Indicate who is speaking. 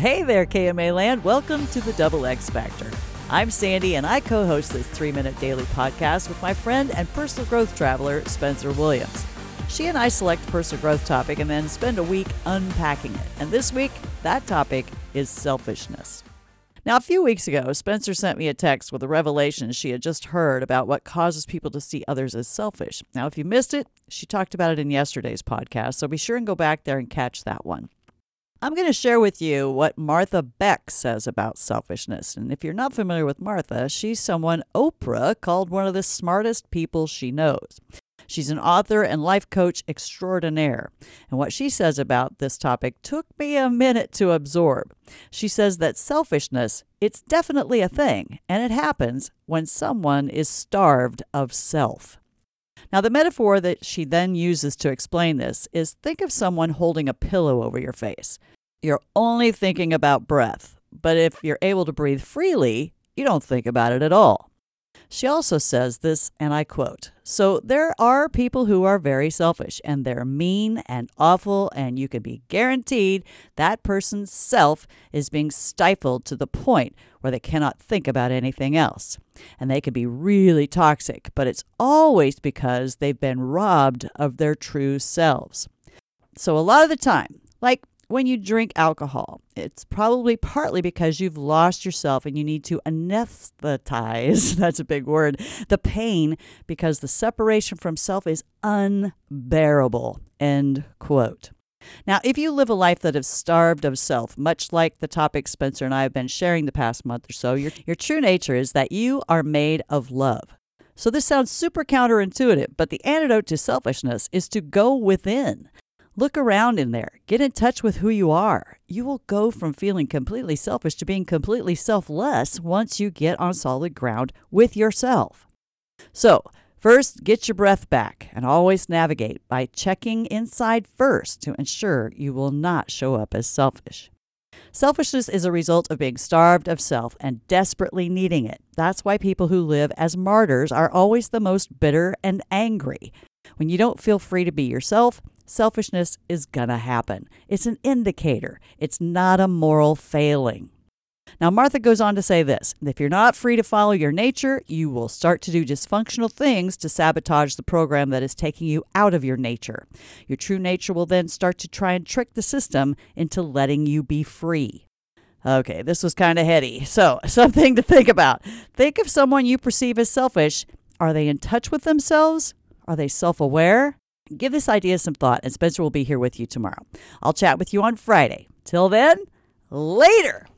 Speaker 1: Hey there, KMA Land. Welcome to the Double X Factor. I'm Sandy, and I co host this three minute daily podcast with my friend and personal growth traveler, Spencer Williams. She and I select a personal growth topic and then spend a week unpacking it. And this week, that topic is selfishness. Now, a few weeks ago, Spencer sent me a text with a revelation she had just heard about what causes people to see others as selfish. Now, if you missed it, she talked about it in yesterday's podcast, so be sure and go back there and catch that one. I'm going to share with you what Martha Beck says about selfishness. And if you're not familiar with Martha, she's someone Oprah called one of the smartest people she knows. She's an author and life coach extraordinaire. And what she says about this topic took me a minute to absorb. She says that selfishness, it's definitely a thing, and it happens when someone is starved of self. Now, the metaphor that she then uses to explain this is think of someone holding a pillow over your face. You're only thinking about breath, but if you're able to breathe freely, you don't think about it at all. She also says this, and I quote So there are people who are very selfish, and they're mean and awful, and you can be guaranteed that person's self is being stifled to the point where they cannot think about anything else. And they can be really toxic, but it's always because they've been robbed of their true selves. So a lot of the time, like when you drink alcohol, it's probably partly because you've lost yourself and you need to anesthetize, that's a big word, the pain because the separation from self is unbearable. End quote. Now, if you live a life that is starved of self, much like the topic Spencer and I have been sharing the past month or so, your, your true nature is that you are made of love. So, this sounds super counterintuitive, but the antidote to selfishness is to go within. Look around in there. Get in touch with who you are. You will go from feeling completely selfish to being completely selfless once you get on solid ground with yourself. So, first, get your breath back and always navigate by checking inside first to ensure you will not show up as selfish. Selfishness is a result of being starved of self and desperately needing it. That's why people who live as martyrs are always the most bitter and angry. When you don't feel free to be yourself, selfishness is going to happen. It's an indicator, it's not a moral failing. Now, Martha goes on to say this if you're not free to follow your nature, you will start to do dysfunctional things to sabotage the program that is taking you out of your nature. Your true nature will then start to try and trick the system into letting you be free. Okay, this was kind of heady. So, something to think about. Think of someone you perceive as selfish. Are they in touch with themselves? Are they self aware? Give this idea some thought, and Spencer will be here with you tomorrow. I'll chat with you on Friday. Till then, later.